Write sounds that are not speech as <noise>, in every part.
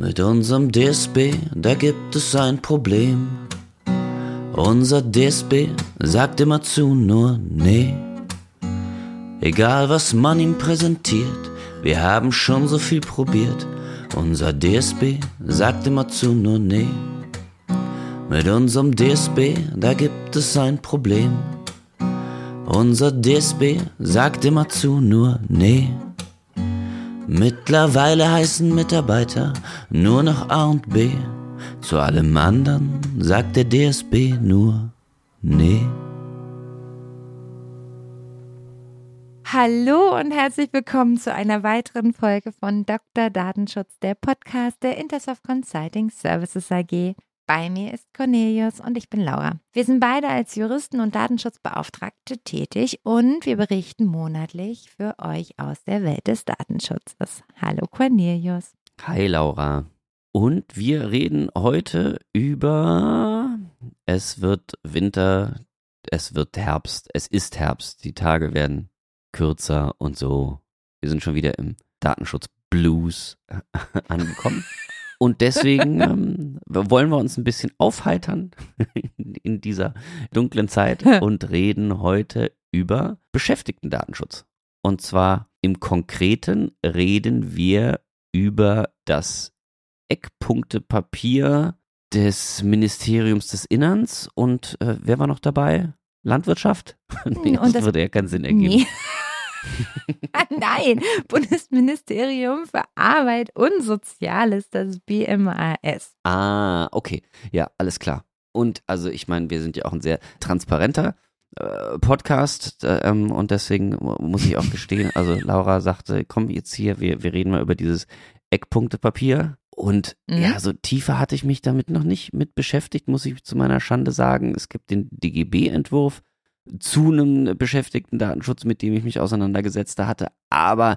Mit unserem DSB, da gibt es ein Problem. Unser DSB sagt immer zu, nur nee. Egal was man ihm präsentiert, wir haben schon so viel probiert. Unser DSB sagt immer zu, nur nee. Mit unserem DSB, da gibt es ein Problem. Unser DSB sagt immer zu, nur nee. Mittlerweile heißen Mitarbeiter nur noch A und B. Zu allem anderen sagt der DSB nur nee. Hallo und herzlich willkommen zu einer weiteren Folge von Dr. Datenschutz, der Podcast der Intersoft Consulting Services AG. Bei mir ist Cornelius und ich bin Laura. Wir sind beide als Juristen und Datenschutzbeauftragte tätig und wir berichten monatlich für euch aus der Welt des Datenschutzes. Hallo Cornelius. Hi Laura. Und wir reden heute über es wird Winter, es wird Herbst, es ist Herbst, die Tage werden kürzer und so. Wir sind schon wieder im Datenschutz Blues <laughs> angekommen. Und deswegen <laughs> ähm, wollen wir uns ein bisschen aufheitern in dieser dunklen Zeit <laughs> und reden heute über Beschäftigtendatenschutz. Und zwar im Konkreten reden wir über das Eckpunktepapier des Ministeriums des Innerns und äh, wer war noch dabei? Landwirtschaft? <laughs> nee, und das, würde ja keinen Sinn ergeben. Nee. Nein, Bundesministerium für Arbeit und Soziales, das BMAS. Ah, okay. Ja, alles klar. Und also ich meine, wir sind ja auch ein sehr transparenter äh, Podcast äh, und deswegen muss ich auch gestehen, also <laughs> Laura sagte, komm jetzt hier, wir, wir reden mal über dieses Eckpunktepapier. Und mhm. ja, so tiefer hatte ich mich damit noch nicht mit beschäftigt, muss ich zu meiner Schande sagen. Es gibt den DGB-Entwurf, zu einem beschäftigten Datenschutz, mit dem ich mich auseinandergesetzt hatte. Aber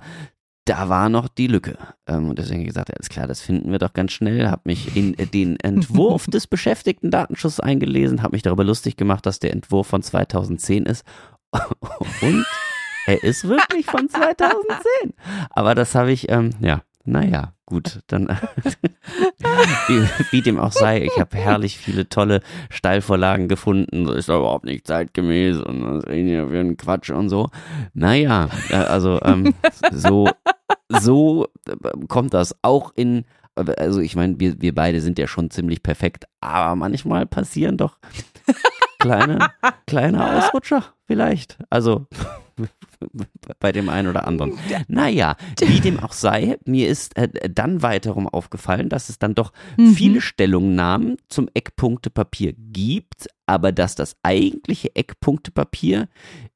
da war noch die Lücke. Ähm, und deswegen gesagt, ja, alles klar, das finden wir doch ganz schnell. Habe mich in den <laughs> Entwurf des beschäftigten Datenschutzes eingelesen, habe mich darüber lustig gemacht, dass der Entwurf von 2010 ist. <laughs> Und er ist wirklich von 2010. Aber das habe ich, ähm, ja, naja, gut, dann <laughs> wie, wie, dem auch sei, ich habe herrlich viele tolle Steilvorlagen gefunden, das ist überhaupt nicht zeitgemäß und das ist ja für ein Quatsch und so. Naja, äh, also ähm, so, so äh, kommt das auch in, also ich meine, wir, wir beide sind ja schon ziemlich perfekt, aber manchmal passieren doch kleine, kleine Ausrutscher vielleicht. Also <laughs> bei dem einen oder anderen. Naja, wie dem auch sei, mir ist äh, dann weiterum aufgefallen, dass es dann doch mhm. viele Stellungnahmen zum Eckpunktepapier gibt, aber dass das eigentliche Eckpunktepapier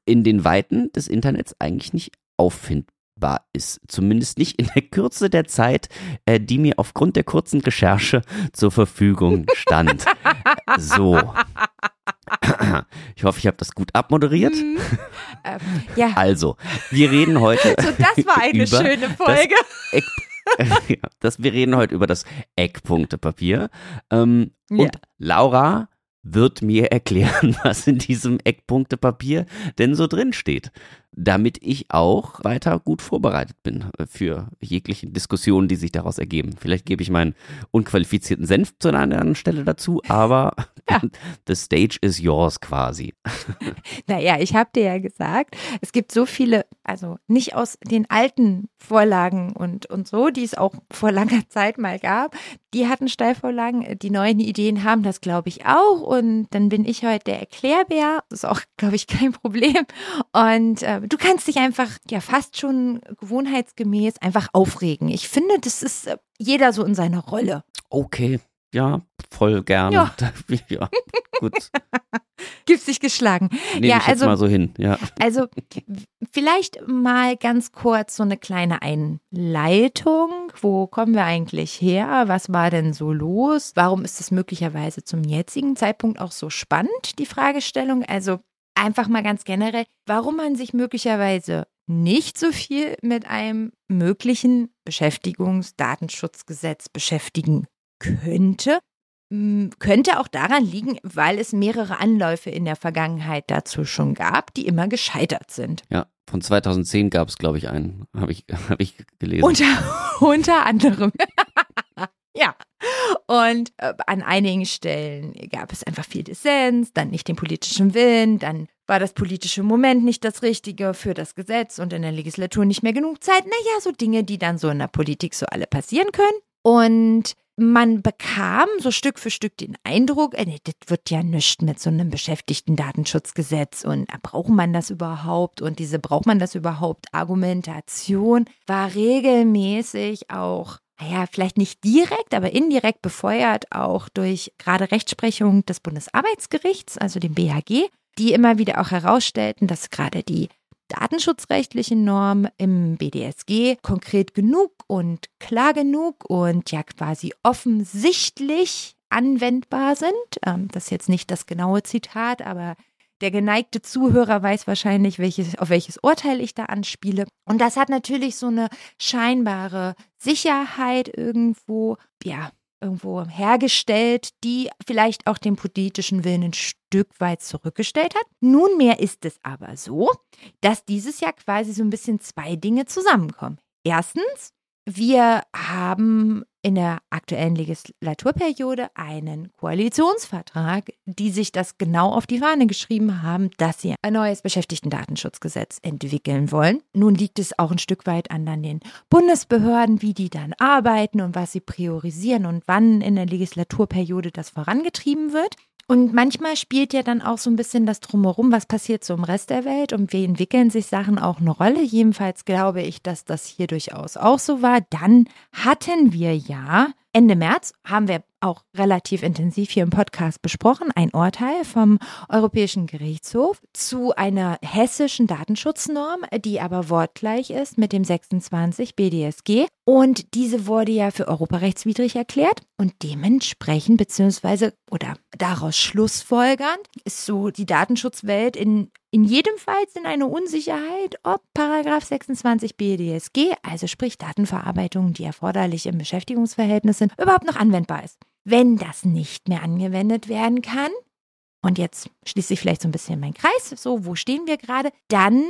in den Weiten des Internets eigentlich nicht auffindbar ist. Zumindest nicht in der Kürze der Zeit, äh, die mir aufgrund der kurzen Recherche zur Verfügung stand. <laughs> so. Ich hoffe, ich habe das gut abmoderiert. Mhm. Äh, ja. Also, wir reden heute. <laughs> So, das war eine schöne Folge. Das, Eck, <laughs> das wir reden heute über das Eckpunktepapier. Ähm, ja. Und Laura wird mir erklären, <laughs> was in diesem Eckpunktepapier denn so drin steht damit ich auch weiter gut vorbereitet bin äh, für jegliche Diskussionen, die sich daraus ergeben. Vielleicht gebe ich meinen unqualifizierten Senf zu einer anderen Stelle dazu, aber ja. <laughs> <laughs> the stage is yours quasi. <laughs> Naja, ich habe dir ja gesagt, es gibt so viele, also nicht aus den alten Vorlagen und, und so, die es auch vor langer Zeit mal gab, die hatten Steilvorlagen, die neuen Ideen haben das, glaube ich, auch. Und dann bin ich heute der Erklärbär. Das ist auch, glaube ich, kein Problem. Und äh, du kannst dich einfach ja fast schon gewohnheitsgemäß einfach aufregen. Ich finde, das ist äh, jeder so in seiner Rolle. Okay, ja, voll gerne. Ja, <laughs> ja gut. <laughs> Gibt's dich geschlagen. Nehme ja, ich also, mal so hin, ja. <laughs> Also vielleicht mal ganz kurz so eine kleine Einleitung. Wo kommen wir eigentlich her? Was war denn so los? Warum ist es möglicherweise zum jetzigen Zeitpunkt auch so spannend, die Fragestellung? Also einfach mal ganz generell, warum man sich möglicherweise nicht so viel mit einem möglichen Beschäftigungsdatenschutzgesetz beschäftigen könnte. Könnte auch daran liegen, weil es mehrere Anläufe in der Vergangenheit dazu schon gab, die immer gescheitert sind. Ja, von 2010 gab es, glaube ich, einen, habe ich, <laughs> hab ich gelesen. Unter, <laughs> unter anderem. Ja, Und äh, an einigen Stellen gab es einfach viel Dissens, dann nicht den politischen Willen, dann war das politische Moment nicht das Richtige für das Gesetz und in der Legislatur nicht mehr genug Zeit. Naja, so Dinge, die dann so in der Politik so alle passieren können. Und man bekam so Stück für Stück den Eindruck, äh, nee, das wird ja nichts mit so einem Beschäftigten-Datenschutzgesetz und äh, braucht man das überhaupt und diese braucht man das überhaupt Argumentation war regelmäßig auch naja, vielleicht nicht direkt, aber indirekt befeuert auch durch gerade Rechtsprechung des Bundesarbeitsgerichts, also dem BHG, die immer wieder auch herausstellten, dass gerade die datenschutzrechtlichen Normen im BDSG konkret genug und klar genug und ja quasi offensichtlich anwendbar sind. Ähm, das ist jetzt nicht das genaue Zitat, aber der geneigte Zuhörer weiß wahrscheinlich, welches, auf welches Urteil ich da anspiele. Und das hat natürlich so eine scheinbare Sicherheit irgendwo, ja, irgendwo hergestellt, die vielleicht auch den politischen Willen ein Stück weit zurückgestellt hat. Nunmehr ist es aber so, dass dieses Jahr quasi so ein bisschen zwei Dinge zusammenkommen. Erstens, wir haben in der aktuellen Legislaturperiode einen Koalitionsvertrag, die sich das genau auf die Fahne geschrieben haben, dass sie ein neues Beschäftigtendatenschutzgesetz entwickeln wollen. Nun liegt es auch ein Stück weit an den Bundesbehörden, wie die dann arbeiten und was sie priorisieren und wann in der Legislaturperiode das vorangetrieben wird. Und manchmal spielt ja dann auch so ein bisschen das Drumherum, was passiert so im Rest der Welt und wie entwickeln sich Sachen auch eine Rolle. Jedenfalls glaube ich, dass das hier durchaus auch so war. Dann hatten wir ja Ende März haben wir auch relativ intensiv hier im Podcast besprochen, ein Urteil vom Europäischen Gerichtshof zu einer hessischen Datenschutznorm, die aber wortgleich ist mit dem 26 BDSG. Und diese wurde ja für europarechtswidrig erklärt und dementsprechend beziehungsweise oder daraus schlussfolgernd ist so die Datenschutzwelt in in jedem Fall in eine Unsicherheit, ob Paragraph 26 BDSG, also sprich Datenverarbeitung, die erforderlich im Beschäftigungsverhältnis sind, überhaupt noch anwendbar ist. Wenn das nicht mehr angewendet werden kann, und jetzt schließt sich vielleicht so ein bisschen mein Kreis, so, wo stehen wir gerade, dann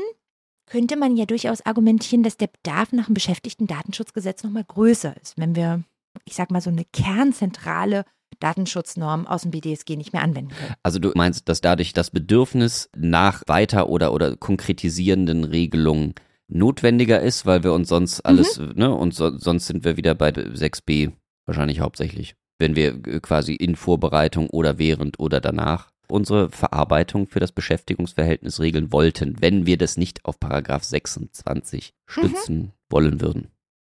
könnte man ja durchaus argumentieren, dass der Bedarf nach einem beschäftigten Datenschutzgesetz nochmal größer ist, wenn wir, ich sag mal, so eine kernzentrale Datenschutznorm aus dem BDSG nicht mehr anwenden können. Also du meinst, dass dadurch das Bedürfnis nach weiter oder, oder konkretisierenden Regelungen notwendiger ist, weil wir uns sonst alles, mhm. ne, und so, sonst sind wir wieder bei 6b wahrscheinlich hauptsächlich wenn wir quasi in Vorbereitung oder während oder danach unsere Verarbeitung für das Beschäftigungsverhältnis regeln wollten, wenn wir das nicht auf Paragraph 26 stützen mhm. wollen würden.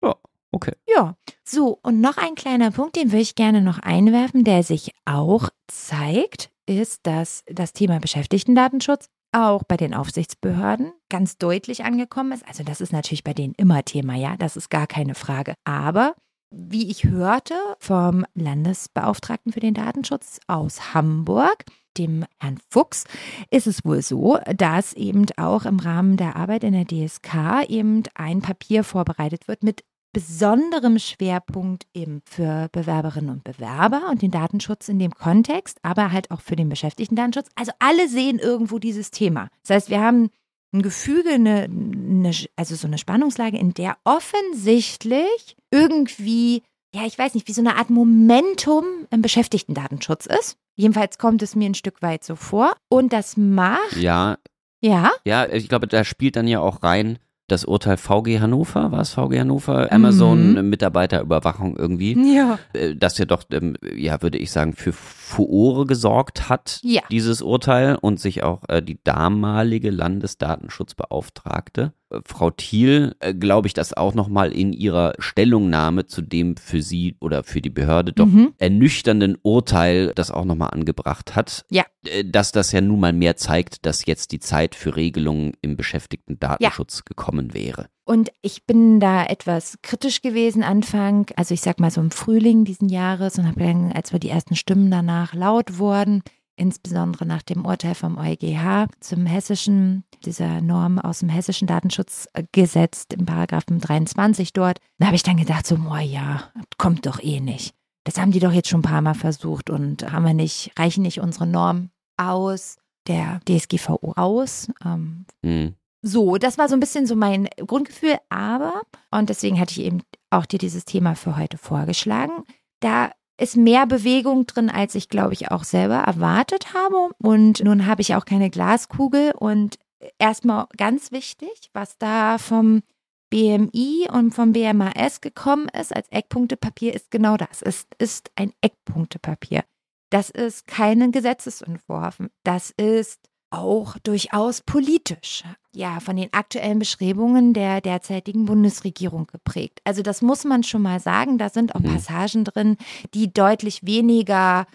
Ja, okay. Ja, so, und noch ein kleiner Punkt, den würde ich gerne noch einwerfen, der sich auch zeigt, ist, dass das Thema Beschäftigtendatenschutz auch bei den Aufsichtsbehörden ganz deutlich angekommen ist. Also das ist natürlich bei denen immer Thema, ja, das ist gar keine Frage. Aber wie ich hörte vom Landesbeauftragten für den Datenschutz aus Hamburg, dem Herrn Fuchs, ist es wohl so, dass eben auch im Rahmen der Arbeit in der DSK eben ein Papier vorbereitet wird mit besonderem Schwerpunkt eben für Bewerberinnen und Bewerber und den Datenschutz in dem Kontext, aber halt auch für den Beschäftigten-Datenschutz. Also alle sehen irgendwo dieses Thema. Das heißt, wir haben ein Gefüge, eine, eine, also so eine Spannungslage, in der offensichtlich irgendwie, ja, ich weiß nicht, wie so eine Art Momentum im Beschäftigten-Datenschutz ist. Jedenfalls kommt es mir ein Stück weit so vor. Und das macht. Ja. Ja. Ja, ich glaube, da spielt dann ja auch rein, das Urteil VG Hannover, war es VG Hannover? Amazon mhm. Mitarbeiterüberwachung irgendwie. Ja. Äh, das ja doch, ähm, ja, würde ich sagen, für Furore gesorgt hat, ja. dieses Urteil und sich auch äh, die damalige Landesdatenschutzbeauftragte Frau Thiel, äh, glaube ich, das auch nochmal in ihrer Stellungnahme zu dem für sie oder für die Behörde doch mhm. ernüchternden Urteil das auch nochmal angebracht hat. Ja. Äh, dass das ja nun mal mehr zeigt, dass jetzt die Zeit für Regelungen im beschäftigten Datenschutz ja. gekommen wäre. Und ich bin da etwas kritisch gewesen Anfang, also ich sag mal so im Frühling diesen Jahres und habe dann, als wir die ersten Stimmen danach laut wurden, insbesondere nach dem Urteil vom EuGH zum hessischen, dieser Norm aus dem hessischen Datenschutzgesetz, im Paragraphen 23 dort, da habe ich dann gedacht, so, boah, ja, kommt doch eh nicht. Das haben die doch jetzt schon ein paar Mal versucht und haben wir nicht, reichen nicht unsere Normen aus der DSGVO aus. Ähm, mhm. So, das war so ein bisschen so mein Grundgefühl, aber, und deswegen hatte ich eben auch dir dieses Thema für heute vorgeschlagen, da ist mehr Bewegung drin, als ich, glaube ich, auch selber erwartet habe. Und nun habe ich auch keine Glaskugel. Und erstmal ganz wichtig, was da vom BMI und vom BMAS gekommen ist als Eckpunktepapier, ist genau das. Es ist ein Eckpunktepapier. Das ist kein Gesetzesentwurf. Das ist auch durchaus politisch, ja, von den aktuellen Bestrebungen der derzeitigen Bundesregierung geprägt. Also das muss man schon mal sagen. Da sind auch mhm. Passagen drin, die deutlich weniger,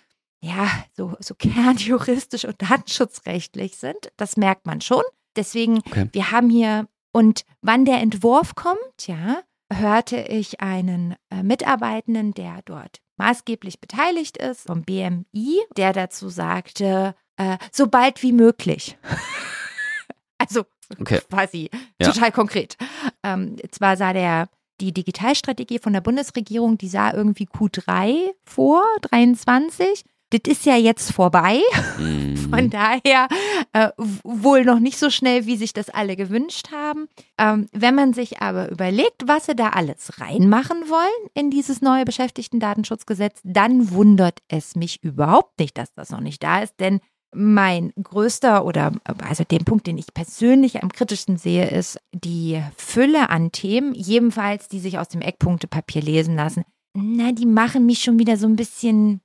ja, so, so <laughs> kernjuristisch und datenschutzrechtlich sind. Das merkt man schon. Deswegen, okay. wir haben hier, und wann der Entwurf kommt, ja, hörte ich einen äh, Mitarbeitenden, der dort maßgeblich beteiligt ist, vom BMI, der dazu sagte, äh, so bald wie möglich. <laughs> also okay. quasi ja. total konkret. Ähm, zwar sah der die Digitalstrategie von der Bundesregierung, die sah irgendwie Q3 vor, 23 das ist ja jetzt vorbei. Mhm. <laughs> Von daher äh, wohl noch nicht so schnell, wie sich das alle gewünscht haben. Ähm, wenn man sich aber überlegt, was sie da alles reinmachen wollen in dieses neue Beschäftigtendatenschutzgesetz, dann wundert es mich überhaupt nicht, dass das noch nicht da ist, denn mein größter oder also den Punkt, den ich persönlich am kritischsten sehe, ist die Fülle an Themen, jedenfalls die sich aus dem Eckpunktepapier lesen lassen. Na, die machen mich schon wieder so ein bisschen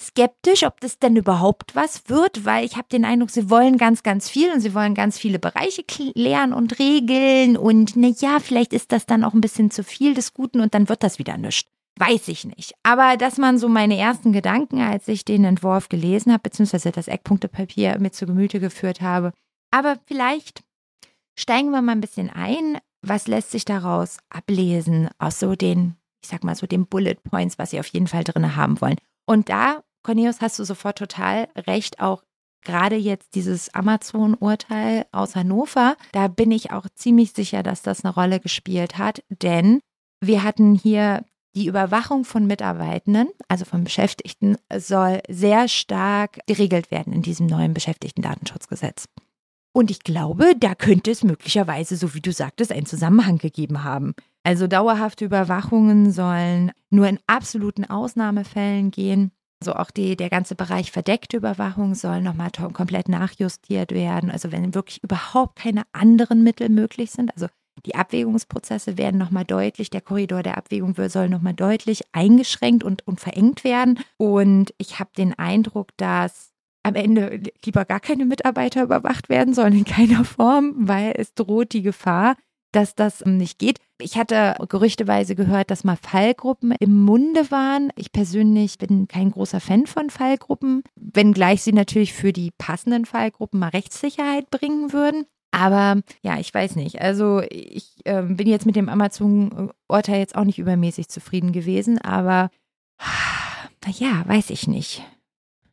skeptisch, ob das denn überhaupt was wird, weil ich habe den Eindruck, sie wollen ganz, ganz viel und sie wollen ganz viele Bereiche klären und regeln und na ja, vielleicht ist das dann auch ein bisschen zu viel des Guten und dann wird das wieder nichts. Weiß ich nicht. Aber das waren so meine ersten Gedanken, als ich den Entwurf gelesen habe, beziehungsweise das Eckpunktepapier mit zu Gemüte geführt habe. Aber vielleicht steigen wir mal ein bisschen ein. Was lässt sich daraus ablesen aus so den, ich sag mal so den Bullet Points, was Sie auf jeden Fall drin haben wollen? Und da, Cornelius, hast du sofort total recht, auch gerade jetzt dieses Amazon-Urteil aus Hannover, da bin ich auch ziemlich sicher, dass das eine Rolle gespielt hat, denn wir hatten hier die Überwachung von Mitarbeitenden, also von Beschäftigten, soll sehr stark geregelt werden in diesem neuen Beschäftigtendatenschutzgesetz. Und ich glaube, da könnte es möglicherweise, so wie du sagtest, einen Zusammenhang gegeben haben. Also dauerhafte Überwachungen sollen nur in absoluten Ausnahmefällen gehen. Also auch die, der ganze Bereich verdeckte Überwachung soll nochmal komplett nachjustiert werden. Also wenn wirklich überhaupt keine anderen Mittel möglich sind. Also die Abwägungsprozesse werden nochmal deutlich, der Korridor der Abwägung soll nochmal deutlich eingeschränkt und, und verengt werden. Und ich habe den Eindruck, dass am Ende lieber gar keine Mitarbeiter überwacht werden sollen, in keiner Form, weil es droht die Gefahr, dass das nicht geht. Ich hatte gerüchteweise gehört, dass mal Fallgruppen im Munde waren. Ich persönlich bin kein großer Fan von Fallgruppen, wenngleich sie natürlich für die passenden Fallgruppen mal Rechtssicherheit bringen würden. Aber ja, ich weiß nicht. Also ich äh, bin jetzt mit dem Amazon-Urteil jetzt auch nicht übermäßig zufrieden gewesen, aber naja, weiß ich nicht.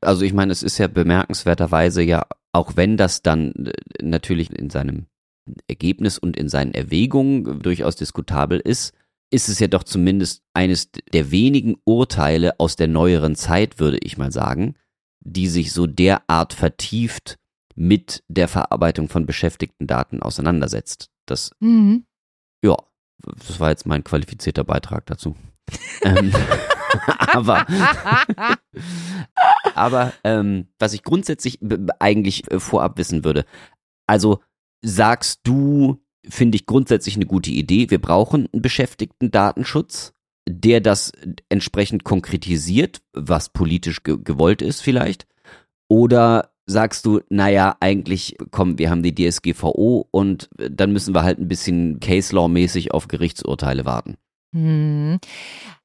Also ich meine, es ist ja bemerkenswerterweise ja, auch wenn das dann äh, natürlich in seinem Ergebnis und in seinen Erwägungen durchaus diskutabel ist, ist es ja doch zumindest eines der wenigen Urteile aus der neueren Zeit, würde ich mal sagen, die sich so derart vertieft mit der Verarbeitung von beschäftigten Daten auseinandersetzt. Das, mhm. ja, das war jetzt mein qualifizierter Beitrag dazu. ähm, <laughs> aber aber ähm, was ich grundsätzlich eigentlich äh, vorab wissen würde, also sagst du, finde ich grundsätzlich eine gute Idee. Wir brauchen einen beschäftigten Datenschutz, der das entsprechend konkretisiert, was politisch ge gewollt ist vielleicht. Oder sagst du, naja, eigentlich, komm, wir haben die DSGVO und dann müssen wir halt ein bisschen Case Law mäßig auf Gerichtsurteile warten. Hm.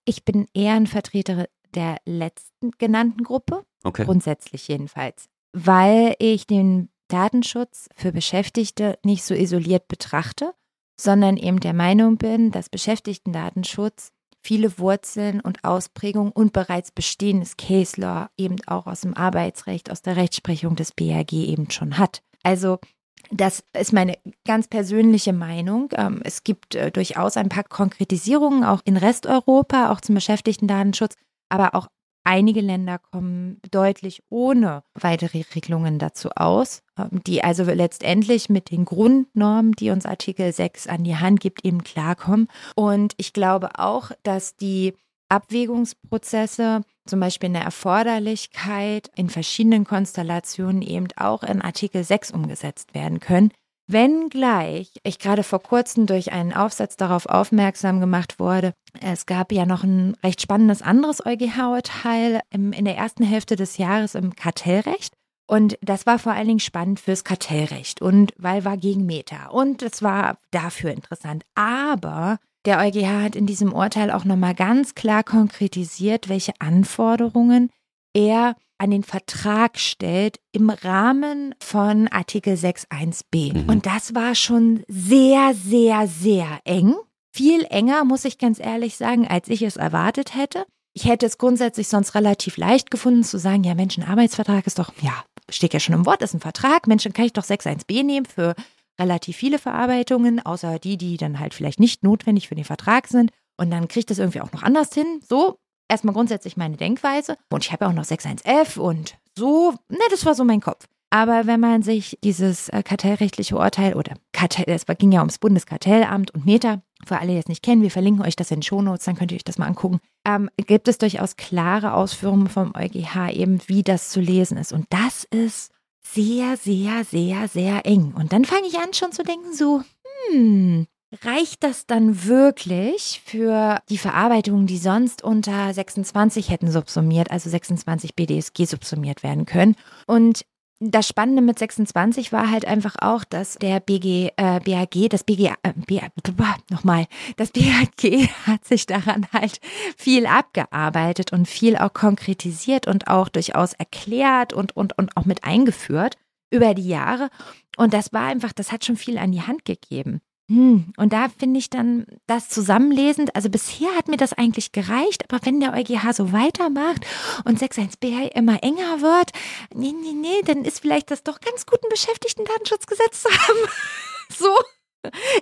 Ich bin eher ein Vertreter der letzten genannten Gruppe, okay. grundsätzlich jedenfalls, weil ich den Datenschutz für Beschäftigte nicht so isoliert betrachte, sondern eben der Meinung bin, dass Beschäftigtendatenschutz viele Wurzeln und Ausprägungen und bereits bestehendes Case Law eben auch aus dem Arbeitsrecht, aus der Rechtsprechung des BAG eben schon hat. Also das ist meine ganz persönliche Meinung. Ähm, es gibt äh, durchaus ein paar Konkretisierungen auch in Resteuropa, auch zum Beschäftigtendatenschutz, aber auch Einige Länder kommen deutlich ohne weitere Regelungen dazu aus, ähm, die also letztendlich mit den Grundnormen, die uns Artikel 6 an die Hand gibt, eben klarkommen. Und ich glaube auch, dass die Abwägungsprozesse, zum Beispiel eine Erforderlichkeit in verschiedenen Konstellationen eben auch in Artikel 6 umgesetzt werden können. Wenngleich ich gerade vor kurzem durch einen Aufsatz darauf aufmerksam gemacht wurde, es gab ja noch ein recht spannendes anderes EuGH-Urteil in der ersten Hälfte des Jahres im Kartellrecht. Und das war vor allen Dingen spannend fürs Kartellrecht und weil war gegen Meta. Und es war dafür interessant. Aber der EuGH hat in diesem Urteil auch nochmal ganz klar konkretisiert, welche Anforderungen er an den Vertrag stellt im Rahmen von Artikel 6.1b. Mhm. Und das war schon sehr, sehr, sehr eng. Viel enger, muss ich ganz ehrlich sagen, als ich es erwartet hätte. Ich hätte es grundsätzlich sonst relativ leicht gefunden zu sagen, ja Mensch, ein Arbeitsvertrag ist doch, ja, steht ja schon im Wort, ist ein Vertrag. Mensch, dann kann ich doch 6.1b nehmen für relativ viele Verarbeitungen, außer die, die dann halt vielleicht nicht notwendig für den Vertrag sind. Und dann kriegt das irgendwie auch noch anders hin. So, erstmal grundsätzlich meine Denkweise. Und ich habe ja auch noch 6.1f und so, ne, das war so mein Kopf. Aber wenn man sich dieses äh, kartellrechtliche Urteil oder Kartell, es ging ja ums Bundeskartellamt und Meta, für alle, die es nicht kennen, wir verlinken euch das in den Shownotes, dann könnt ihr euch das mal angucken, ähm, gibt es durchaus klare Ausführungen vom EuGH eben, wie das zu lesen ist. Und das ist sehr, sehr, sehr, sehr eng. Und dann fange ich an schon zu denken, so, hm, Reicht das dann wirklich für die Verarbeitungen, die sonst unter 26 hätten subsumiert, also 26 BDSG subsumiert werden können? Und das Spannende mit 26 war halt einfach auch, dass der BG, äh, BAG, das BG, äh, BAG, nochmal, das BAG <laughs> hat sich daran halt viel abgearbeitet und viel auch konkretisiert und auch durchaus erklärt und, und, und auch mit eingeführt über die Jahre. Und das war einfach, das hat schon viel an die Hand gegeben. Hm, und da finde ich dann das zusammenlesend, also bisher hat mir das eigentlich gereicht, aber wenn der EuGH so weitermacht und 6.1b immer enger wird, nee, nee, nee, dann ist vielleicht das doch ganz gut, ein Beschäftigten-Datenschutzgesetz zu <laughs> haben. so.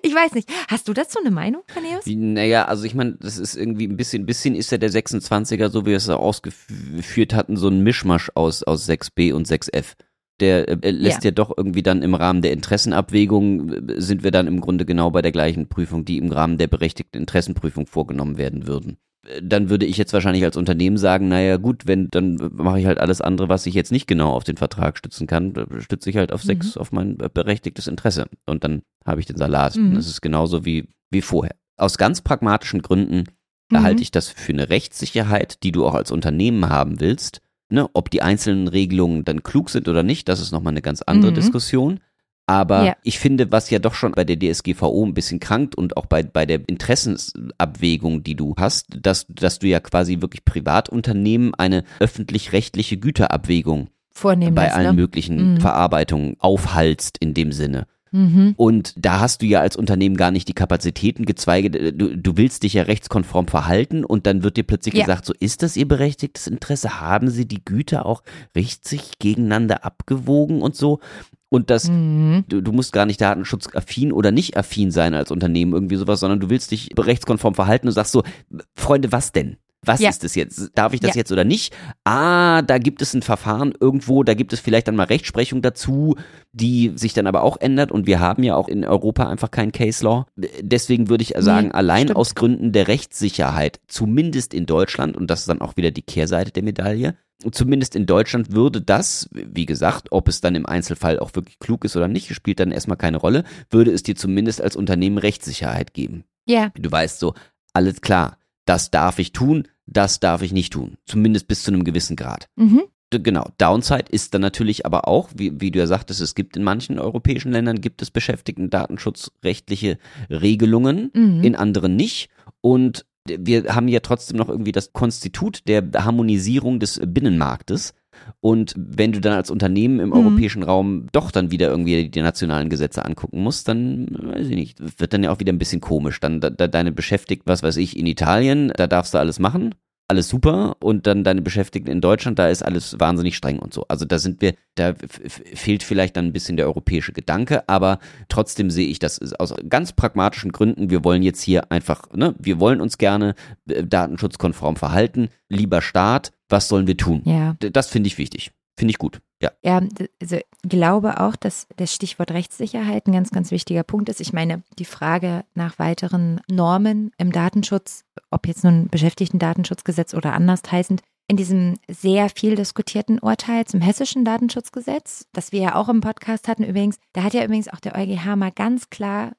Ich weiß nicht. Hast du dazu eine Meinung, Cornelius? Naja, also ich meine, das ist irgendwie ein bisschen, ein bisschen ist ja der 26er, so wie wir es ausgeführt hatten, so ein Mischmasch aus, aus 6b und 6f der äh, lässt ja. ja. doch irgendwie dann im Rahmen der Interessenabwägung, äh, sind wir dann im Grunde genau bei der gleichen Prüfung, die im Rahmen der berechtigten Interessenprüfung vorgenommen werden würden. Äh, dann würde ich jetzt wahrscheinlich als Unternehmen sagen, naja gut, wenn, dann mache ich halt alles andere, was ich jetzt nicht genau auf den Vertrag stützen kann, stütze ich halt auf sechs, mhm. auf mein berechtigtes Interesse. Und dann habe ich den Salat. Mhm. Das ist genauso wie, wie vorher. Aus ganz pragmatischen Gründen mhm. halte ich das für eine Rechtssicherheit, die du auch als Unternehmen haben willst, Ne, ob die einzelnen Regelungen dann klug sind oder nicht, das ist nochmal eine ganz andere mhm. Diskussion. Aber ja. ich finde, was ja doch schon bei der DSGVO ein bisschen krankt und auch bei, bei der Interessensabwägung, die du hast, dass, dass du ja quasi wirklich Privatunternehmen eine öffentlich-rechtliche Güterabwägung Vornehmen bei allen ne? möglichen mhm. Verarbeitungen aufhalst in dem Sinne. Mhm. Und da hast du ja als Unternehmen gar nicht die Kapazitäten, gezweige, du, du willst dich ja rechtskonform verhalten und dann wird dir plötzlich ja. gesagt, so ist das ihr berechtigtes Interesse? Haben sie die Güter auch richtig gegeneinander abgewogen und so? Und das, mhm. du, du, musst gar nicht datenschutzaffin oder nicht affin sein als Unternehmen, irgendwie sowas, sondern du willst dich rechtskonform verhalten und sagst so, Freunde, was denn? Was ja. ist das jetzt? Darf ich das ja. jetzt oder nicht? Ah, da gibt es ein Verfahren irgendwo, da gibt es vielleicht dann mal Rechtsprechung dazu, die sich dann aber auch ändert und wir haben ja auch in Europa einfach kein Case Law. Deswegen würde ich sagen, nee, allein stimmt. aus Gründen der Rechtssicherheit, zumindest in Deutschland, und das ist dann auch wieder die Kehrseite der Medaille, zumindest in Deutschland würde das, wie gesagt, ob es dann im Einzelfall auch wirklich klug ist oder nicht, spielt dann erstmal keine Rolle, würde es dir zumindest als Unternehmen Rechtssicherheit geben. Ja. Du weißt so, alles klar, das darf ich tun, das darf ich nicht tun. Zumindest bis zu einem gewissen Grad. Mhm. Genau. Downside ist dann natürlich aber auch, wie, wie du ja sagtest, es gibt in manchen europäischen Ländern gibt es beschäftigten datenschutzrechtliche Regelungen, mhm. in anderen nicht. Und wir haben ja trotzdem noch irgendwie das Konstitut der Harmonisierung des Binnenmarktes. Und wenn du dann als Unternehmen im mhm. europäischen Raum doch dann wieder irgendwie die nationalen Gesetze angucken musst, dann weiß ich nicht, wird dann ja auch wieder ein bisschen komisch. Dann da, da deine Beschäftigten, was weiß ich, in Italien, da darfst du alles machen alles super und dann deine Beschäftigten in Deutschland, da ist alles wahnsinnig streng und so. Also da sind wir, da fehlt vielleicht dann ein bisschen der europäische Gedanke, aber trotzdem sehe ich das aus ganz pragmatischen Gründen. Wir wollen jetzt hier einfach, ne, wir wollen uns gerne äh, datenschutzkonform verhalten. Lieber Staat, was sollen wir tun? Ja. Das finde ich wichtig. Finde ich gut. Ja. Ja, also glaube auch, dass das Stichwort Rechtssicherheit ein ganz, ganz wichtiger Punkt ist. Ich meine, die Frage nach weiteren Normen im Datenschutz, ob jetzt nun Beschäftigten-Datenschutzgesetz oder anders heißend, in diesem sehr viel diskutierten Urteil zum hessischen Datenschutzgesetz, das wir ja auch im Podcast hatten übrigens, da hat ja übrigens auch der EuGH mal ganz klar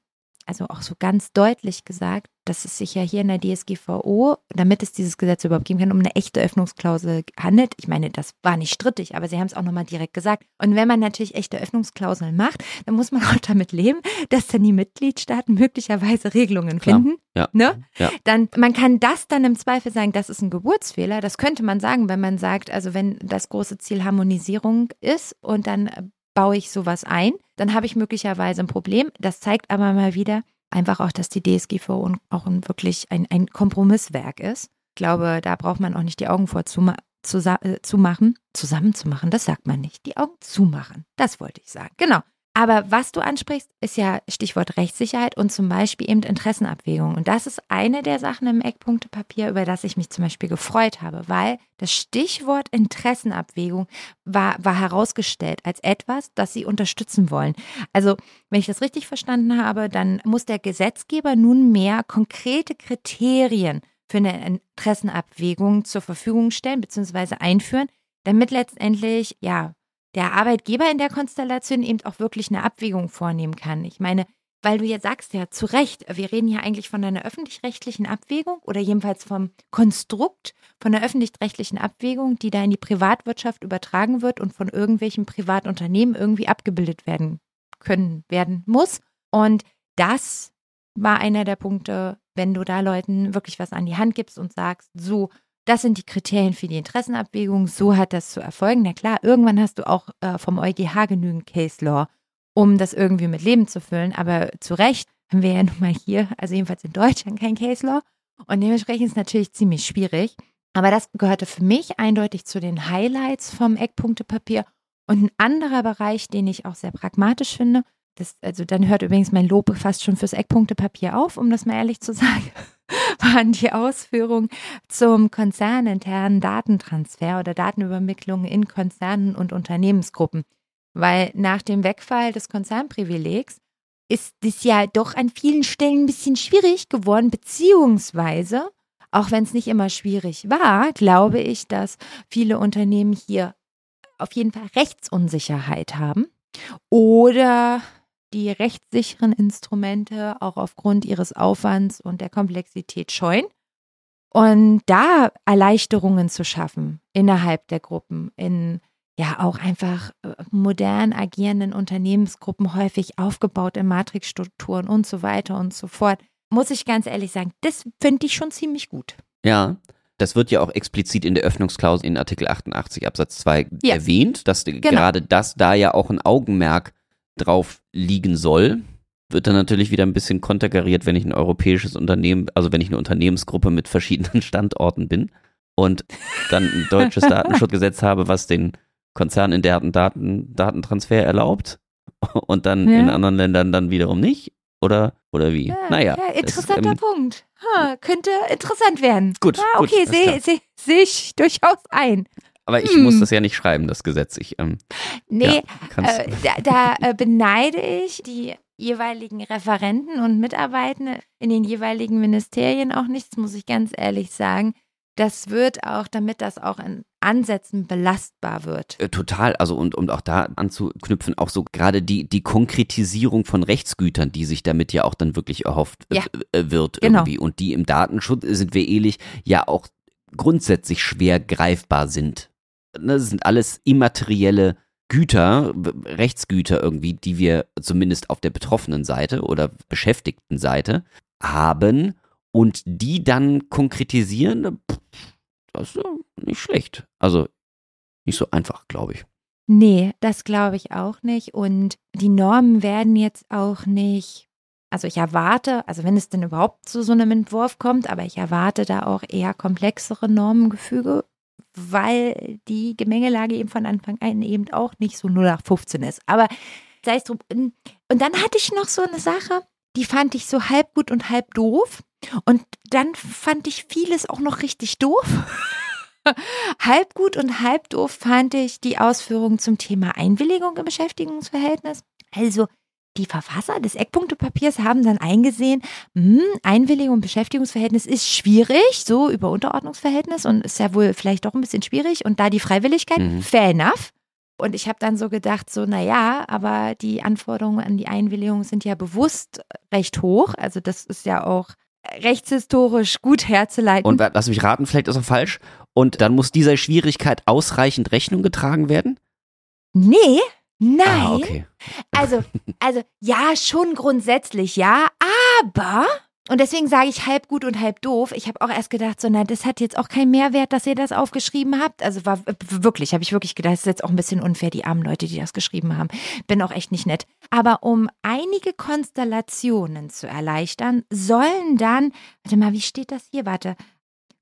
also auch so ganz deutlich gesagt, dass es sich ja hier in der DSGVO, damit es dieses Gesetz überhaupt geben kann, um eine echte Öffnungsklausel handelt. Ich meine, das war nicht strittig, aber sie haben es auch nochmal direkt gesagt. Und wenn man natürlich echte Öffnungsklauseln macht, dann muss man <laughs> auch damit leben, dass dann die Mitgliedstaaten möglicherweise Regelungen Klar. finden. Ja. Ne? Ja. Dann, man kann das dann im Zweifel sagen, das ist ein Geburtsfehler. Das könnte man sagen, wenn man sagt, also wenn das große Ziel Harmonisierung ist und dann baue ich sowas ein, dann habe ich möglicherweise ein Problem. Das zeigt aber mal wieder einfach auch, dass die DSGVO auch ein, wirklich ein, ein Kompromisswerk ist. Ich glaube, da braucht man auch nicht die Augen vor zu, zu, äh, zu machen, zusammen zu machen, das sagt man nicht. Die Augen zumachen, das wollte ich sagen. Genau. Aber was du ansprichst, ist ja Stichwort Rechtssicherheit und zum Beispiel eben Interessenabwägung. Und das ist eine der Sachen im Eckpunktepapier, über das ich mich zum Beispiel gefreut habe, weil das Stichwort Interessenabwägung war, war herausgestellt als etwas, das sie unterstützen wollen. Also, wenn ich das richtig verstanden habe, dann muss der Gesetzgeber nunmehr konkrete Kriterien für eine Interessenabwägung zur Verfügung stellen bzw. einführen, damit letztendlich, ja, der Arbeitgeber in der Konstellation eben auch wirklich eine Abwägung vornehmen kann. Ich meine, weil du jetzt sagst ja zu Recht, wir reden hier eigentlich von einer öffentlich-rechtlichen Abwägung oder jedenfalls vom Konstrukt von einer öffentlich-rechtlichen Abwägung, die da in die Privatwirtschaft übertragen wird und von irgendwelchen Privatunternehmen irgendwie abgebildet werden können, werden muss. Und das war einer der Punkte, wenn du da Leuten wirklich was an die Hand gibst und sagst, so, das sind die Kriterien für die Interessenabwägung, so hat das zu erfolgen. Na klar, irgendwann hast du auch äh, vom EuGH genügend Case Law, um das irgendwie mit Leben zu füllen. Aber zu Recht haben wir ja nun mal hier, also jedenfalls in Deutschland, kein Case Law. Und dementsprechend ist es natürlich ziemlich schwierig. Aber das gehörte für mich eindeutig zu den Highlights vom Eckpunktepapier. Und ein anderer Bereich, den ich auch sehr pragmatisch finde, das, also dann hört übrigens mein Lob fast schon fürs Eckpunktepapier auf, um das mal ehrlich zu sagen, <laughs> waren die Ausführungen zum konzerninternen Datentransfer oder Datenübermittlung in Konzernen und Unternehmensgruppen. Weil nach dem Wegfall des Konzernprivilegs ist es ja doch an vielen Stellen ein bisschen schwierig geworden, beziehungsweise, auch wenn es nicht immer schwierig war, glaube ich, dass viele Unternehmen hier auf jeden Fall Rechtsunsicherheit haben oder die rechtssicheren Instrumente auch aufgrund ihres Aufwands und der Komplexität scheuen. Und da Erleichterungen zu schaffen innerhalb der Gruppen, in ja auch einfach äh, modern agierenden Unternehmensgruppen, häufig aufgebaut in Matrixstrukturen und so weiter und so fort, muss ich ganz ehrlich sagen, das finde ich schon ziemlich gut. Ja, das wird ja auch explizit in der Öffnungsklausel in Artikel 88 Absatz 2 Ja. erwähnt, dass gerade das da ja auch ein Augenmerk drauf liegen soll. Wird dann natürlich wieder ein bisschen konterkariert, wenn ich ein europäisches Unternehmen, also wenn ich eine Unternehmensgruppe mit verschiedenen <laughs> Standorten bin und dann ein deutsches <laughs> Datenschutzgesetz habe, was den konzerninternen Daten, Datentransfer erlaubt und dann Ja. in anderen Ländern dann wiederum nicht. Oder, oder wie? naja. ja es, interessanter ähm, Punkt. Ha, könnte interessant werden. Gut, Ah, okay, sehe seh, seh ich durchaus ein. Aber ich Hm. muss das ja nicht schreiben, das Gesetz. Ich, ähm, Nee, kannst, äh, da, da äh, beneide ich die jeweiligen Referenten und Mitarbeitende in den jeweiligen Ministerien auch nichts, muss ich ganz ehrlich sagen. Das wird auch, damit das auch in Ansätzen belastbar wird. Äh, Total, also und um auch da anzuknüpfen, auch so gerade die, die Konkretisierung von Rechtsgütern, die sich damit ja auch dann wirklich erhofft Ja. äh, wird Genau. irgendwie und die im Datenschutz, äh, sind wir ehrlich, ja auch grundsätzlich schwer greifbar sind. Ne, Das sind alles immaterielle Güter, Rechtsgüter irgendwie, die wir zumindest auf der betroffenen Seite oder beschäftigten Seite haben und die dann konkretisieren, das ist nicht schlecht. Also nicht so einfach, glaube ich. Nee, das glaube ich auch nicht. Und die Normen werden jetzt auch nicht, also ich erwarte, also wenn es denn überhaupt zu so einem Entwurf kommt, aber ich erwarte da auch eher komplexere Normengefüge, weil die Gemengelage eben von Anfang an eben auch nicht so 0815 ist. Aber sei es drum. Und dann hatte ich noch so eine Sache, die fand ich so halb gut und halb doof. Und dann fand ich vieles auch noch richtig doof. <laughs> halb gut und halb doof fand ich die Ausführungen zum Thema Einwilligung im Beschäftigungsverhältnis. Also die Verfasser des Eckpunktepapiers haben dann eingesehen, mh, Einwilligung im Beschäftigungsverhältnis ist schwierig, so über Unterordnungsverhältnis und ist ja wohl vielleicht doch ein bisschen schwierig. Und da die Freiwilligkeit, Mhm. fair enough. Und ich habe dann so gedacht, so, naja, aber die Anforderungen an die Einwilligung sind ja bewusst recht hoch. Also das ist ja auch rechtshistorisch gut herzuleiten. Und lass mich raten, vielleicht ist er falsch. Und dann muss dieser Schwierigkeit ausreichend Rechnung getragen werden? nee, nein. Ah, okay. Also, <laughs> also ja, schon grundsätzlich, ja, aber. Und deswegen sage ich halb gut und halb doof. Ich habe auch erst gedacht, so, na, das hat jetzt auch keinen Mehrwert, dass ihr das aufgeschrieben habt. Also war wirklich, habe ich wirklich gedacht, das ist jetzt auch ein bisschen unfair, die armen Leute, die das geschrieben haben. Bin auch echt nicht nett. Aber um einige Konstellationen zu erleichtern, sollen dann, warte mal, wie steht das hier? Warte.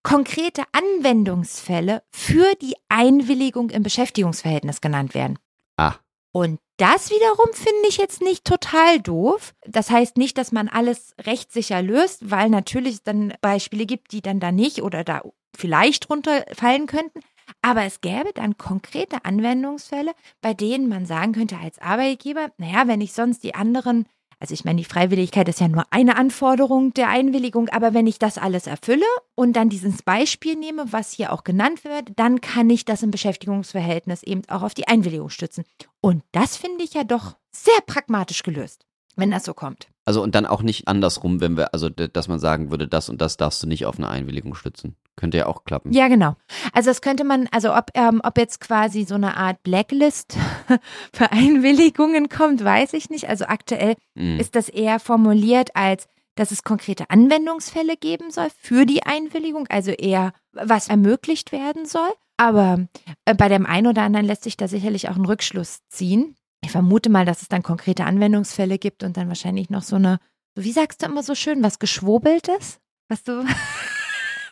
Konkrete Anwendungsfälle für die Einwilligung im Beschäftigungsverhältnis genannt werden. Ah, Und das wiederum finde ich jetzt nicht total doof. Das heißt nicht, dass man alles rechtssicher löst, weil natürlich es dann Beispiele gibt, die dann da nicht oder da vielleicht runterfallen könnten. Aber es gäbe dann konkrete Anwendungsfälle, bei denen man sagen könnte als Arbeitgeber, naja, wenn ich sonst die anderen, also ich meine, die Freiwilligkeit ist ja nur eine Anforderung der Einwilligung, aber wenn ich das alles erfülle und dann dieses Beispiel nehme, was hier auch genannt wird, dann kann ich das im Beschäftigungsverhältnis eben auch auf die Einwilligung stützen. Und das finde ich ja doch sehr pragmatisch gelöst, wenn das so kommt. also und dann auch nicht andersrum, wenn wir, also dass man sagen würde, das und das darfst du nicht auf eine Einwilligung stützen. Könnte ja auch klappen. Ja, genau. Also das könnte man, also ob, ähm, ob jetzt quasi so eine Art Blacklist <laughs> für Einwilligungen kommt, weiß ich nicht. Also aktuell Mhm. ist das eher formuliert als, dass es konkrete Anwendungsfälle geben soll für die Einwilligung, also eher was ermöglicht werden soll. Aber äh, bei dem einen oder anderen lässt sich da sicherlich auch ein Rückschluss ziehen. Ich vermute mal, dass es dann konkrete Anwendungsfälle gibt und dann wahrscheinlich noch so eine, wie sagst du immer so schön, was geschwobeltes, was du, <laughs>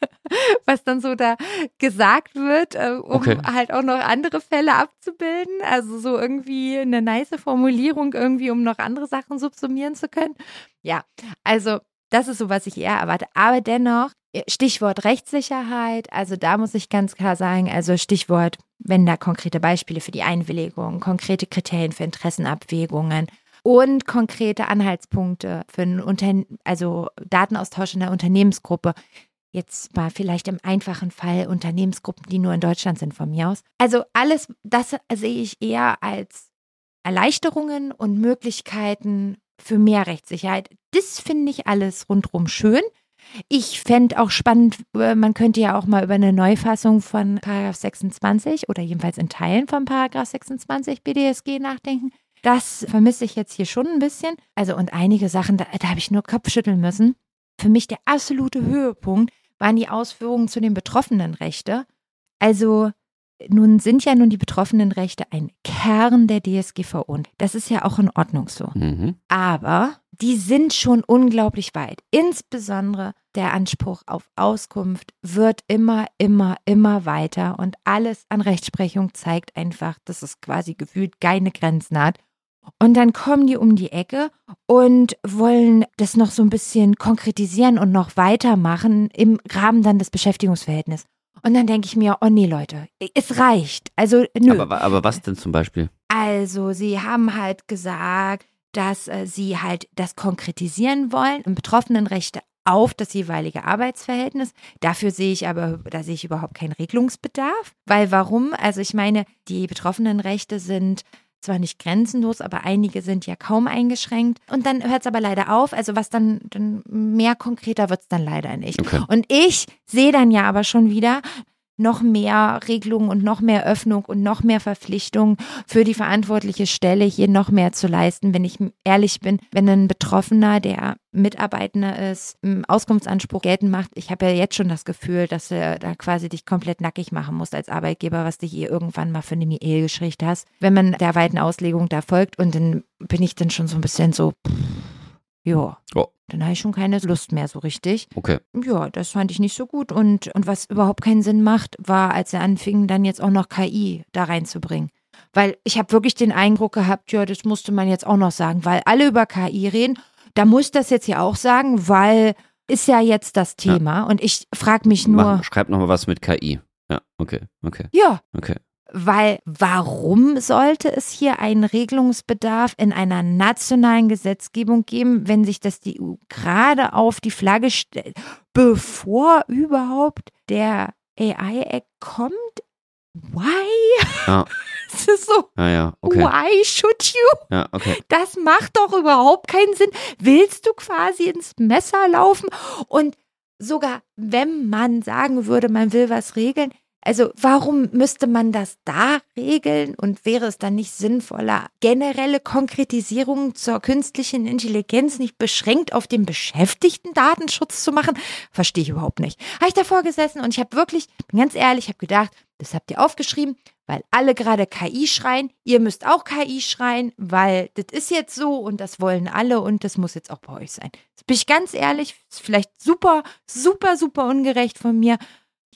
<laughs> was dann so da gesagt wird, äh, um Okay. halt auch noch andere Fälle abzubilden. Also so irgendwie eine nice Formulierung irgendwie, um noch andere Sachen subsumieren zu können. Ja, also das ist so, was ich eher erwarte. Aber dennoch, Stichwort Rechtssicherheit, also da muss ich ganz klar sagen, also Stichwort, wenn da konkrete Beispiele für die Einwilligung, konkrete Kriterien für Interessenabwägungen und konkrete Anhaltspunkte für einen Unterne also Datenaustausch in der Unternehmensgruppe. Jetzt mal vielleicht im einfachen Fall Unternehmensgruppen, die nur in Deutschland sind von mir aus. Also alles, das sehe ich eher als Erleichterungen und Möglichkeiten für mehr Rechtssicherheit. Das finde ich alles rundrum schön. Ich fände auch spannend, äh, man könnte ja auch mal über eine Neufassung von Paragraph 26 oder jedenfalls in Teilen von Paragraph 26 BDSG nachdenken. Das vermisse ich jetzt hier schon ein bisschen. Also und einige Sachen, da, da habe ich nur Kopfschütteln müssen. Für mich der absolute Höhepunkt waren die Ausführungen zu den Betroffenenrechte. Also nun sind ja nun die Betroffenenrechte ein Kern der DSGVO und das ist ja auch in Ordnung so. Mhm. Aber die sind schon unglaublich weit. Insbesondere der Anspruch auf Auskunft wird immer, immer, immer weiter und alles an Rechtsprechung zeigt einfach, dass es quasi gefühlt keine Grenzen hat. Und dann kommen die um die Ecke und wollen das noch so ein bisschen konkretisieren und noch weitermachen im Rahmen dann des Beschäftigungsverhältnisses. Und dann denke ich mir, oh nee, Leute, es reicht. Also, nö. Aber, aber was denn zum Beispiel? Also, sie haben halt gesagt, dass äh, sie halt das konkretisieren wollen, im Betroffenenrechte auf das jeweilige Arbeitsverhältnis. Dafür sehe ich aber, da sehe ich überhaupt keinen Regelungsbedarf. Weil warum? Also ich meine, die Betroffenenrechte sind zwar nicht grenzenlos, aber einige sind ja kaum eingeschränkt. Und dann hört es aber leider auf. Also was dann, dann mehr konkreter wird es dann leider nicht. Okay. Und ich sehe dann ja aber schon wieder noch mehr Regelungen und noch mehr Öffnung und noch mehr Verpflichtung für die verantwortliche Stelle hier noch mehr zu leisten, wenn ich ehrlich bin, wenn ein Betroffener, der Mitarbeitender ist, einen Auskunftsanspruch geltend macht. Ich habe ja jetzt schon das Gefühl, dass du da quasi dich komplett nackig machen musst als Arbeitgeber, was dich hier irgendwann mal für eine Mail geschrieben hast. Wenn man der weiten Auslegung da folgt und dann bin ich dann schon so ein bisschen so, pff, ja, Oh. dann habe ich schon keine Lust mehr so richtig. Okay. Ja, das fand ich nicht so gut. Und, und was überhaupt keinen Sinn macht, war, als er anfing, dann jetzt auch noch KI da reinzubringen. Weil ich habe wirklich den Eindruck gehabt, ja, das musste man jetzt auch noch sagen, weil alle über KI reden. Da muss das jetzt ja auch sagen, weil ist ja jetzt das Thema. Und ich frage mich nur, Mach, schreib nochmal was mit KI. Ja, okay, okay, Ja, okay. Weil warum sollte es hier einen Regelungsbedarf in einer nationalen Gesetzgebung geben, wenn sich das die EU gerade auf die Flagge stellt, bevor überhaupt der AI-Act kommt? Why? Ja. <laughs> Es ist so, Ja, ja, okay. why should you? Ja, okay. Das macht doch überhaupt keinen Sinn. Willst du quasi ins Messer laufen? Und sogar wenn man sagen würde, man will was regeln, also warum müsste man das da regeln? Und wäre es dann nicht sinnvoller, generelle Konkretisierungen zur künstlichen Intelligenz nicht beschränkt auf den beschäftigten Datenschutz zu machen? Verstehe ich überhaupt nicht. Habe ich davor gesessen und ich habe wirklich, bin ganz ehrlich, habe gedacht, das habt ihr aufgeschrieben, weil alle gerade KI schreien. Ihr müsst auch KI schreien, weil das ist jetzt so und das wollen alle und das muss jetzt auch bei euch sein. Jetzt bin ich ganz ehrlich, ist vielleicht super, super, super ungerecht von mir.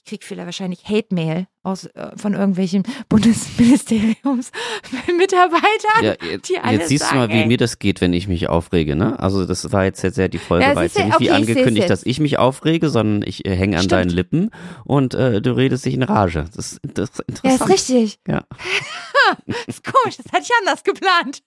Ich krieg vielleicht wahrscheinlich Hate-Mail aus äh, von irgendwelchen <laughs> Bundesministeriumsmitarbeitern. <laughs> Ja, jetzt, die alle jetzt siehst sagen, du mal, wie ey. mir das geht, wenn ich mich aufrege, ne? Also das war jetzt sehr, die Folge Ja, war jetzt ja ja- nicht wie okay, seh's angekündigt, dass ich mich aufrege, sondern ich äh, hänge an Stimmt. deinen Lippen und äh, du redest dich in Rage. Das, ist- das ist Ja, interessant. ist richtig. Ja. <laughs> ist komisch, das hatte ich anders geplant.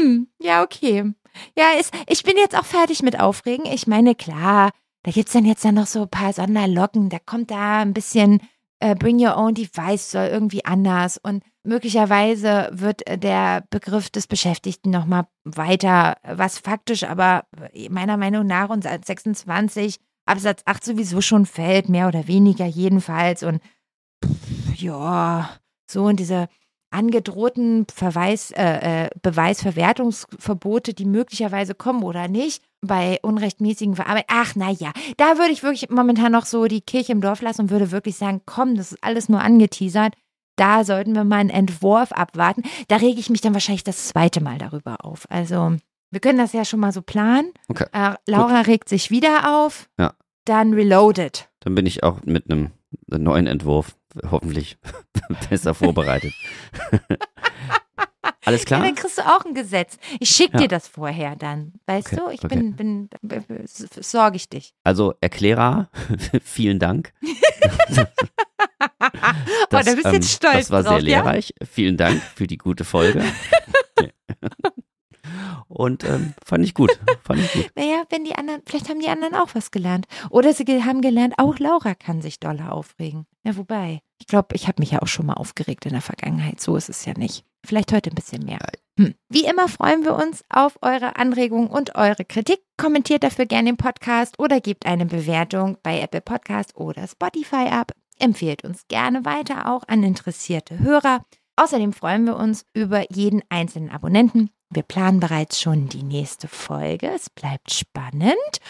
Hm, ja, okay. Ja, ist, ich bin jetzt auch fertig mit Aufregen. Ich meine, klar, da gibt's dann jetzt dann noch so ein paar Sonderlocken. Da kommt da ein bisschen äh, Bring Your Own Device soll irgendwie anders und möglicherweise wird äh, der Begriff des Beschäftigten nochmal weiter, was faktisch aber meiner Meinung nach uns als 26 Absatz 8 sowieso schon fällt, mehr oder weniger jedenfalls und pff, ja, so und diese angedrohten Verweis, äh, äh, Beweisverwertungsverbote, die möglicherweise kommen oder nicht, bei unrechtmäßigen Verarbeitung. Ach, naja, da würde ich wirklich momentan noch so die Kirche im Dorf lassen und würde wirklich sagen, komm, das ist alles nur angeteasert. Da sollten wir mal einen Entwurf abwarten. Da rege ich mich dann wahrscheinlich das zweite Mal darüber auf. Also, wir können das ja schon mal so planen. Okay, Äh, Laura regt sich wieder auf. Ja. Dann reloaded. Dann bin ich auch mit einem neuen Entwurf hoffentlich <laughs> besser vorbereitet. <laughs> Alles Ja, klar? dann kriegst du auch ein Gesetz. Ich schicke Ja. dir das vorher dann. Weißt Okay, du, ich okay. bin, bin, bin, sorge ich dich. Also Erklärer, <laughs> vielen Dank. oh, da bist du jetzt stolz Das war drauf, sehr lehrreich. Vielen Dank für die gute Folge. Und ähm, fand ich gut. Fand ich gut. ja? <laughs> Naja, wenn die anderen, vielleicht haben die anderen auch was gelernt. Oder sie haben gelernt, auch Laura kann sich doller aufregen. Ja, wobei, ich glaube, ich habe mich ja auch schon mal aufgeregt in der Vergangenheit. So ist es ja nicht. Vielleicht heute ein bisschen mehr. Hm. Wie immer freuen wir uns auf eure Anregungen und eure Kritik. Kommentiert dafür gerne den Podcast oder gebt eine Bewertung bei Apple Podcast oder Spotify ab. Empfehlt uns gerne weiter auch an interessierte Hörer. Außerdem freuen wir uns über jeden einzelnen Abonnenten. Wir planen bereits schon die nächste Folge. Es bleibt spannend.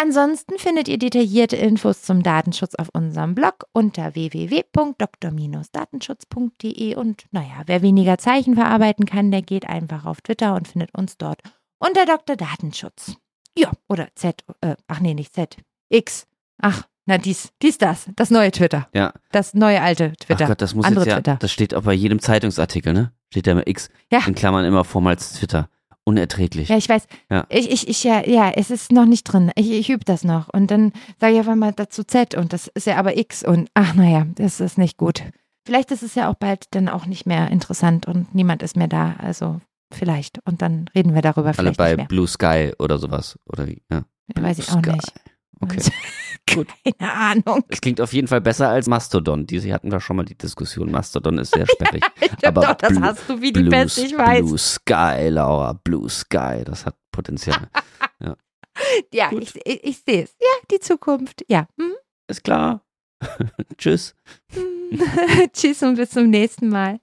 Ansonsten findet ihr detaillierte Infos zum Datenschutz auf unserem Blog unter www.dr-datenschutz.de und naja, wer weniger Zeichen verarbeiten kann, der geht einfach auf Twitter und findet uns dort unter Dr. Datenschutz. Ja, oder Z, äh, ach nee, nicht Z, X. Ach, na dies, dies, das, das neue Twitter. Ja. Das neue alte Twitter. Ach Gott, das muss Andere jetzt ja, Twitter. das steht auch bei jedem Zeitungsartikel, ne? Steht da immer X Ja. in Klammern immer vormals Twitter. Unerträglich. Ja, ich weiß. Ja. Ich, ich, ich, ja, ja, es ist noch nicht drin. Ich, ich übe das noch. Und dann sage ich auf einmal dazu Z und das ist ja aber X und ach naja, das ist nicht gut. Vielleicht ist es ja auch bald dann auch nicht mehr interessant und niemand ist mehr da. Also vielleicht. Und dann reden wir darüber Alle bei. Blue Sky oder sowas. Oder wie? Ja. Weiß ich Blue auch Sky. nicht. Okay. <laughs> Gut. Keine Ahnung. Es klingt auf jeden Fall besser als Mastodon. Diese hatten wir schon mal die Diskussion. Mastodon ist sehr <laughs> sperrig. Ich glaub Aber doch, das Blue- hast du wie die Blue, Beste, ich weiß. Blue Sky, Laura. Blue Sky. Das hat Potenzial. <laughs> ja, Gut. ich, ich, ich sehe es. Ja, die Zukunft. Ja. Hm? ist klar. Tschüss. Tschüss und bis zum nächsten Mal.